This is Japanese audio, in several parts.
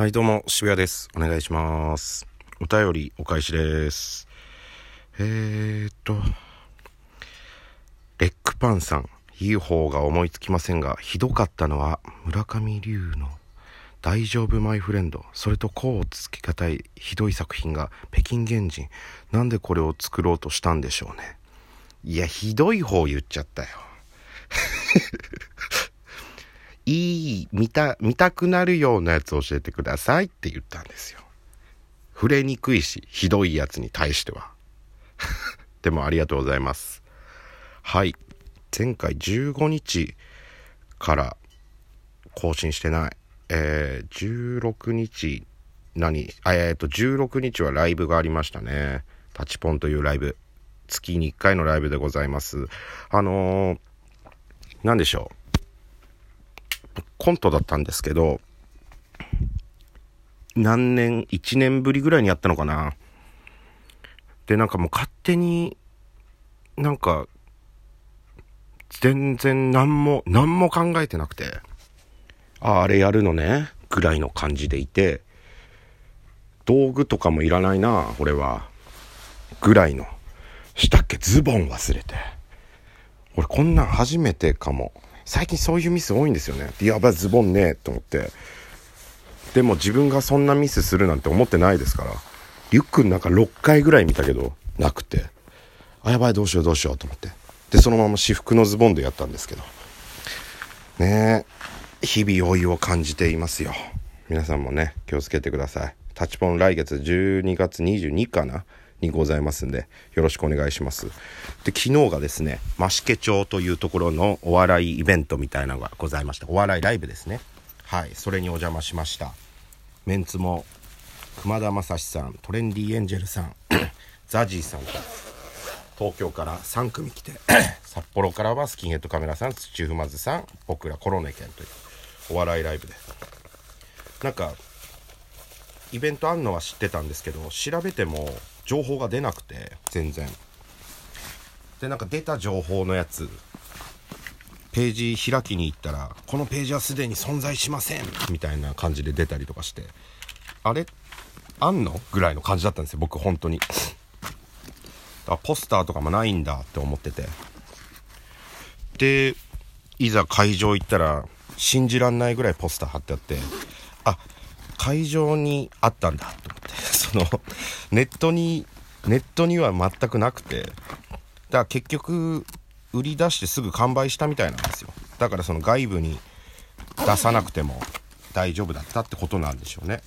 はい、どうも、渋谷です。お願いします。お便り、お返しです。えーっと、レックパンさん、いい方が思いつきませんが、ひどかったのは、村上龍の大丈夫マイフレンド、それとこうつきがたいひどい作品が北京原人。なんでこれを作ろうとしたんでしょうね。いや、ひどい方言っちゃったよ。いい、見た、見たくなるようなやつ教えてくださいって言ったんですよ。触れにくいし、ひどいやつに対しては。でもありがとうございます。はい。前回15日から更新してない。えー、16日、何？あえっ、と、16日はライブがありましたね。タチポンというライブ。月に1回のライブでございます。あのー、なんでしょう？コントだったんですけど、何年、1年ぶりぐらいにやったのかな。で、なんかもう勝手に、なんか、全然何も、何も考えてなくて、ああ、あれやるのね、ぐらいの感じでいて、道具とかもいらないな、俺は。ぐらいの。したっけズボン忘れて。俺こんなん初めてかも。最近そういうミス多いんですよね。やばい、ズボンねえと思って。でも自分がそんなミスするなんて思ってないですから。リュックの中6回ぐらい見たけど、なくて。あ、やばい、どうしようどうしようと思って。で、そのまま私服のズボンでやったんですけど。ねえ、日々老いを感じていますよ。皆さんもね、気をつけてください。タッチポン来月12月22かなにございますんで、よろしくお願いします。で、昨日がですね、増毛町というところのお笑いイベントみたいなのがございました。お笑いライブですね。はい、それにお邪魔しました。メンツも、熊田正史さん、トレンディエンジェルさん、ザジーさんと、東京から3組来て、札幌からはスキンヘッドカメラさん、土踏まずさん、僕らコロネケンというお笑いライブで。なんか、イベントあんのは知ってたんですけど、調べても情報が出なくて、全然。で、なんか出た情報のやつ、ページ開きに行ったら、このページはすでに存在しませんみたいな感じで出たりとかして、あれ？あんの？ぐらいの感じだったんですよ、僕本当に。あ、ポスターとかもないんだって思ってて。で、いざ会場行ったら、信じらんないぐらいポスター貼ってあって、あ、会場にあったんだと、その、ネットに、ネットには全くなくて、だから結局、売り出してすぐ完売したみたいなんですよ。だからその外部に出さなくても大丈夫だったってことなんでしょうね。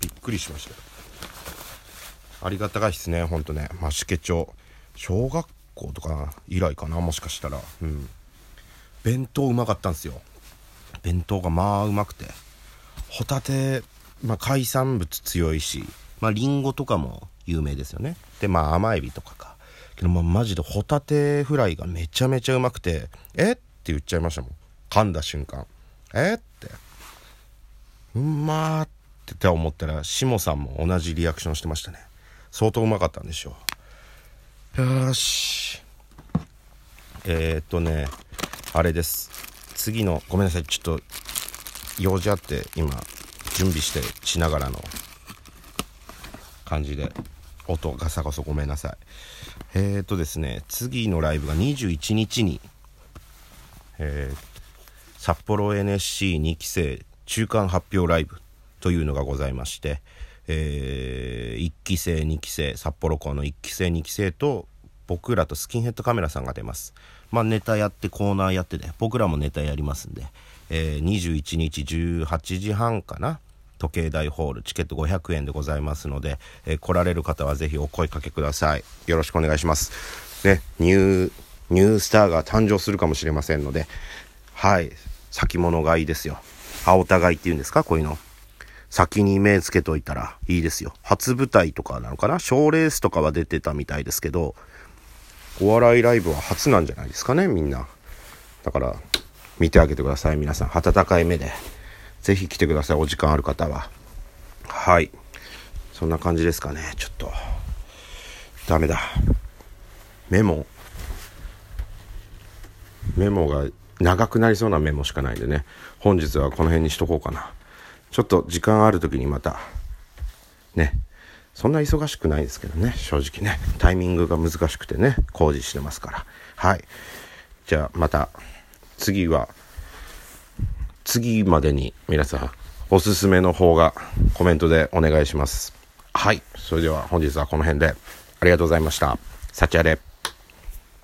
びっくりしましたよ。ありがたいですね、ほんとね。増毛町。小学校とか以来かな、もしかしたら。うん。弁当うまかったんですよ。弁当がまあうまくて。ホタテ、まあ海産物強いし、まあリンゴとかも有名ですよね。で、まあ甘エビとかか。けどまあマジでホタテフライがめちゃめちゃうまくて、えっ？て言っちゃいましたもん。噛んだ瞬間。えっ？て。うまーって思ったら、シモさんも同じリアクションしてましたね。相当うまかったんでしょう。よし。えー、っとね、あれです。次の、ごめんなさい、ちょっと、用事あって、今、準備して、しながらの感じで、音ガサガサごめんなさい。えー、とですね、次のライブが21日に、えー、札幌 NSC2 期生中間発表ライブというのがございまして、えー、1期生2期生札幌校の1期生2期生と僕らとスキンヘッドカメラさんが出ますまあネタやってコーナーやってね僕らもネタやりますんで、えー、21日18時半かな時計台ホールチケット500円でございますので、えー、来られる方はぜひお声かけくださいよろしくお願いしますねニューニュースターが誕生するかもしれませんのではい先物買いですよ青田買いっていうんですか？こういうの先に目つけといたらいいですよ。初舞台とかなのかな？賞レースとかは出てたみたいですけど、お笑いライブは初なんじゃないですかね、みんな。だから、見てあげてください、皆さん。温かい目で。ぜひ来てください、お時間ある方は。はい。そんな感じですかね、ちょっと。ダメだ。メモ。メモが長くなりそうなメモしかないんでね。本日はこの辺にしとこうかな。ちょっと時間ある時にまた、ね、そんな忙しくないですけどね、正直ね、タイミングが難しくてね、工事してますから。はい。じゃあまた、次は、次までに皆さん、おすすめの方がコメントでお願いします。はい。それでは本日はこの辺でありがとうございました。幸あれ。